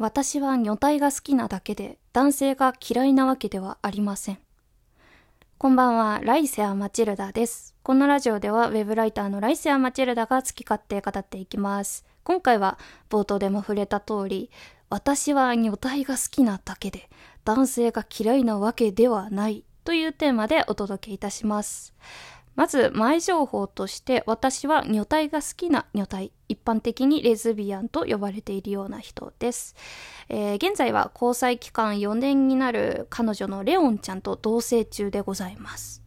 私は女体が好きなだけで男性が嫌いなわけではありません。こんばんは、ライセア・マチルダです。このラジオではウェブライターのライセア・マチルダが好き勝手語っていきます。今回は冒頭でも触れた通り、私は女体が好きなだけで男性が嫌いなわけではないというテーマでお届けいたします。まず前情報として私は女体が好きな女体一般的にレズビアンと呼ばれているような人です、えー、現在は交際期間4年になる彼女のレオンちゃんと同棲中でございます。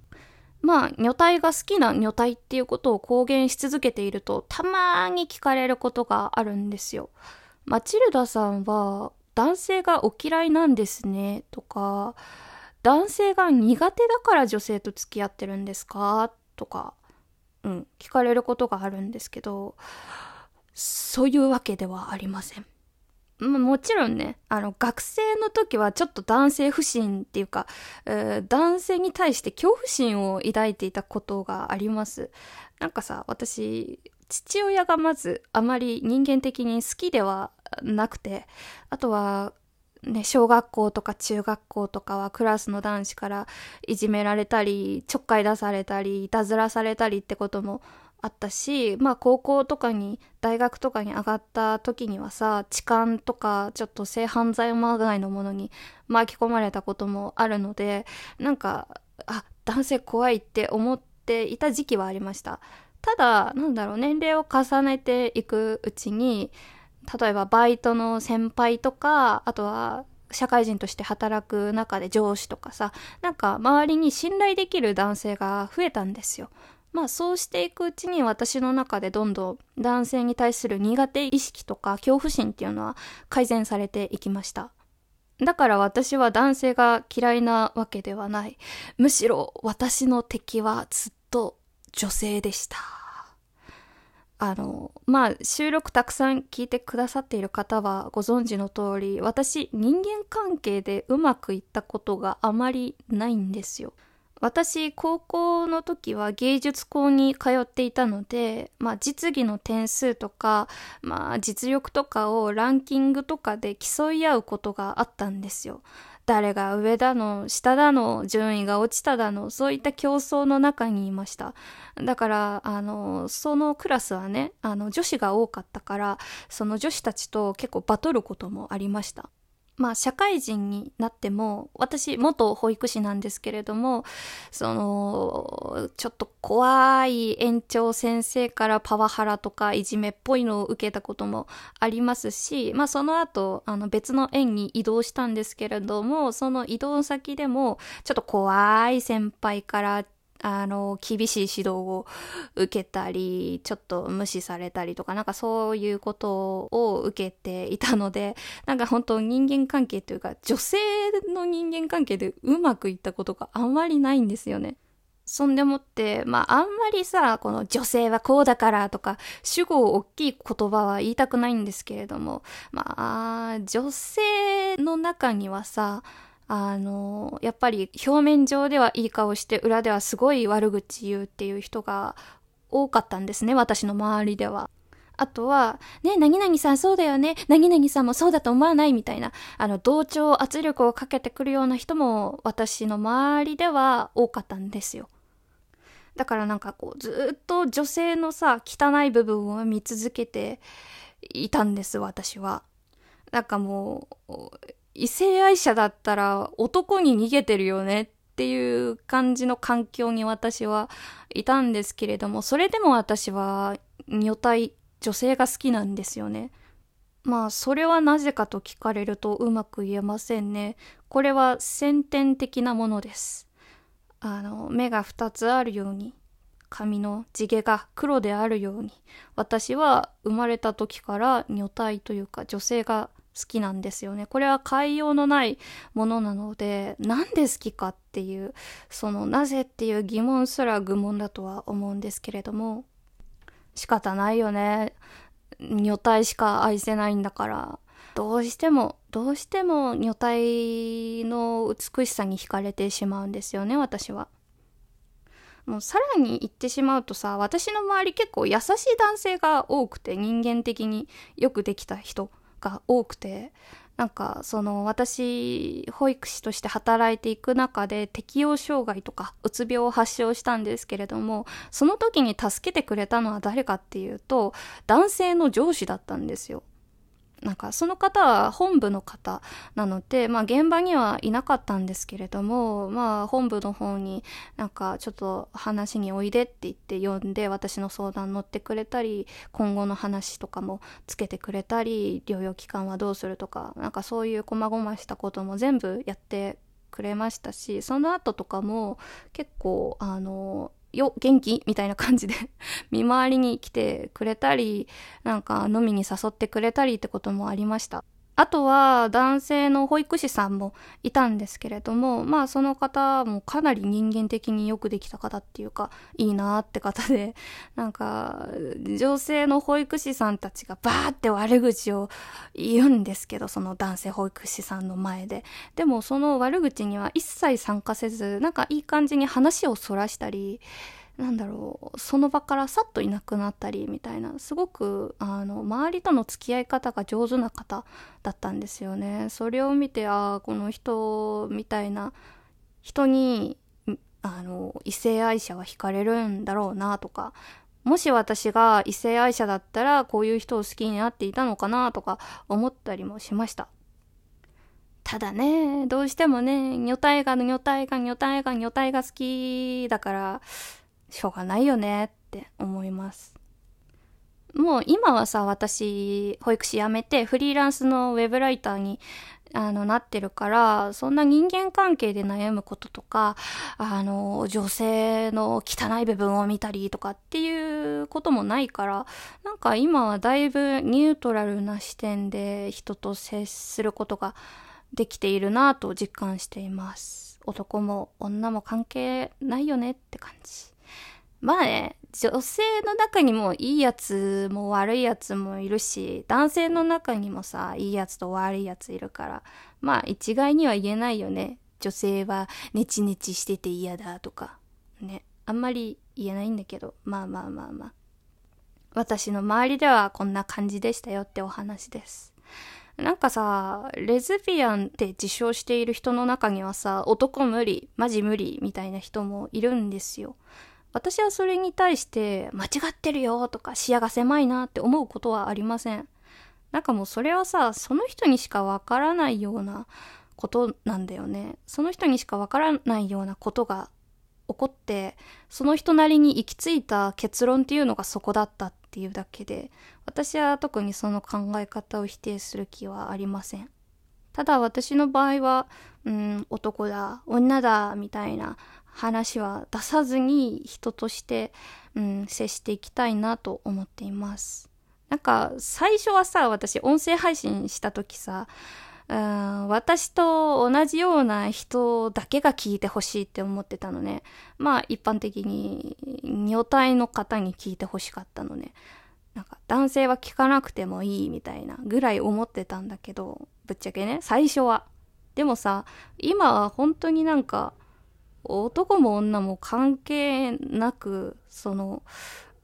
まあ女体が好きな女体っていうことを公言し続けているとたまに聞かれることがあるんですよ。マチルダさんは男性がお嫌いなんですねとか男性が苦手だから女性と付き合ってるんですかとか、うん、聞かれることがあるんですけど、そういうわけではありません。まもちろんね、あの、学生の時はちょっと男性不信っていうか、えー、男性に対して恐怖心を抱いていたことがあります。なんかさ、私、父親がまずあまり人間的に好きではなくて、あとはね、小学校とか中学校とかはクラスの男子からいじめられたり、ちょっかい出されたり、いたずらされたりってこともあったし、まあ高校とかに、大学とかに上がった時にはさ、痴漢とかちょっと性犯罪まがいのものに巻き込まれたこともあるので、なんか、あ、男性怖いって思っていた時期はありました。ただ、なんだろう、年齢を重ねていくうちに、例えばバイトの先輩とか、あとは社会人として働く中で上司とかさ、なんか周りに信頼できる男性が増えたんですよ。まあそうしていくうちに私の中でどんどん男性に対する苦手意識とか恐怖心っていうのは改善されていきました。だから私は男性が嫌いなわけではない。むしろ私の敵はずっと女性でした。あの、まあ、収録たくさん聞いてくださっている方はご存知の通り、私、人間関係でうまくいったことがあまりないんですよ。私、高校の時は芸術校に通っていたので、まあ、実技の点数とか、まあ、実力とかをランキングとかで競い合うことがあったんですよ。誰が上だの、下だの、順位が落ちただの、そういった競争の中にいました。だから、あの、そのクラスはね、あの、女子が多かったから、その女子たちと結構バトることもありました。まあ、社会人になっても、私、元保育士なんですけれども、その、ちょっと怖い園長先生からパワハラとかいじめっぽいのを受けたこともありますし、まあ、その後、あの、別の園に移動したんですけれども、その移動先でも、ちょっと怖い先輩からあの、厳しい指導を受けたり、ちょっと無視されたりとか、なんかそういうことを受けていたので、なんか本当人間関係というか、女性の人間関係でうまくいったことがあんまりないんですよね。そんでもって、まあ、あんまりさ、この女性はこうだからとか、主語を大きい言葉は言いたくないんですけれども、まあ、女性の中にはさ、あの、やっぱり表面上ではいい顔して裏ではすごい悪口言うっていう人が多かったんですね、私の周りでは。あとは、ね、なぎなぎさんそうだよね、なぎなぎさんもそうだと思わないみたいな、あの、同調圧力をかけてくるような人も私の周りでは多かったんですよ。だからなんかこう、ずっと女性のさ、汚い部分を見続けていたんです、私は。なんかもう、異性愛者だったら男に逃げてるよねっていう感じの環境に私はいたんですけれども、それでも私は女体、女性が好きなんですよね。まあ、それはなぜかと聞かれるとうまく言えませんね。これは先天的なものです。あの、目が二つあるように、髪の地毛が黒であるように、私は生まれた時から女体というか女性が好きなんですよね。これは変えようのないものなので、なんで好きかっていう、そのなぜっていう疑問すら愚問だとは思うんですけれども、仕方ないよね。女体しか愛せないんだから、どうしても、どうしても女体の美しさに惹かれてしまうんですよね、私は。もうさらに言ってしまうとさ、私の周り結構優しい男性が多くて人間的によくできた人が多くてなんかその私保育士として働いていく中で適応障害とかうつ病を発症したんですけれどもその時に助けてくれたのは誰かっていうと男性の上司だったんですよ。なんかその方は本部の方なので、まあ現場にはいなかったんですけれども、まあ本部の方になんかちょっと話においでって言って呼んで私の相談乗ってくれたり、今後の話とかもつけてくれたり、療養期間はどうするとか、なんかそういう細々したことも全部やってくれましたし、その後とかも結構あの、よ、元気？みたいな感じで 見回りに来てくれたり、なんか飲みに誘ってくれたりってこともありました。あとは男性の保育士さんもいたんですけれども、まあその方もかなり人間的によくできた方っていうか、いいなって方で、なんか女性の保育士さんたちがバーって悪口を言うんですけど、その男性保育士さんの前で。でもその悪口には一切参加せず、なんかいい感じに話をそらしたり、なんだろうその場からさっといなくなったりみたいなすごくあの周りとの付き合い方が上手な方だったんですよね。それを見てああこの人みたいな人にあの異性愛者は惹かれるんだろうなとかもし私が異性愛者だったらこういう人を好きになっていたのかなとか思ったりもしました。ただねどうしてもね女体が女体が女体が女体が好きだからしょうがないよねって思います。もう今はさ、私、保育士辞めてフリーランスのウェブライターにあのなってるから、そんな人間関係で悩むこととか、あの、女性の汚い部分を見たりとかっていうこともないから、なんか今はだいぶニュートラルな視点で人と接することができているなぁと実感しています。男も女も関係ないよねって感じ。まあね、女性の中にもいいやつも悪いやつもいるし、男性の中にもさ、いいやつと悪いやついるから、まあ一概には言えないよね。女性はネチネチしてて嫌だとか。ね。あんまり言えないんだけど、まあまあまあまあ。私の周りではこんな感じでしたよってお話です。なんかさ、レズビアンって自称している人の中にはさ、男無理、マジ無理みたいな人もいるんですよ。私はそれに対して間違ってるよとか視野が狭いなって思うことはありません。なんかもうそれはさ、その人にしかわからないようなことなんだよね。その人にしかわからないようなことが起こって、その人なりに行き着いた結論っていうのがそこだったっていうだけで、私は特にその考え方を否定する気はありません。ただ私の場合は、うん、男だ、女だ、みたいな話は出さずに人として、うん、接していきたいなと思っています。なんか最初はさ、私音声配信した時さ、うん、私と同じような人だけが聞いてほしいって思ってたのね。まあ一般的に女体の方に聞いてほしかったのね。なんか男性は聞かなくてもいいみたいなぐらい思ってたんだけど、ぶっちゃけね、最初は。でもさ、今は本当になんか男も女も関係なく、その、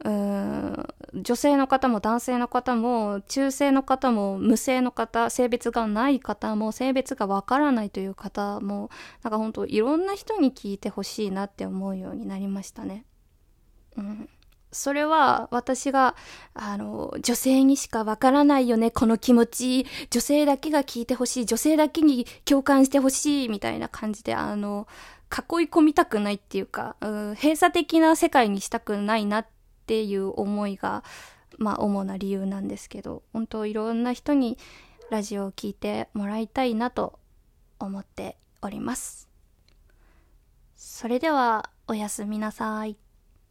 うん女性の方も男性の方も中性の方も無性の方性別がない方も性別がわからないという方もなんか本当いろんな人に聞いてほしいなって思うようになりましたね。うん、それは私があの女性にしかわからないよねこの気持ち。女性だけが聞いてほしい。女性だけに共感してほしいみたいな感じであの囲い込みたくないっていうか、うん、閉鎖的な世界にしたくないなっていう思いが、まあ主な理由なんですけど、本当いろんな人にラジオを聴いてもらいたいなと思っております。それではおやすみなさい。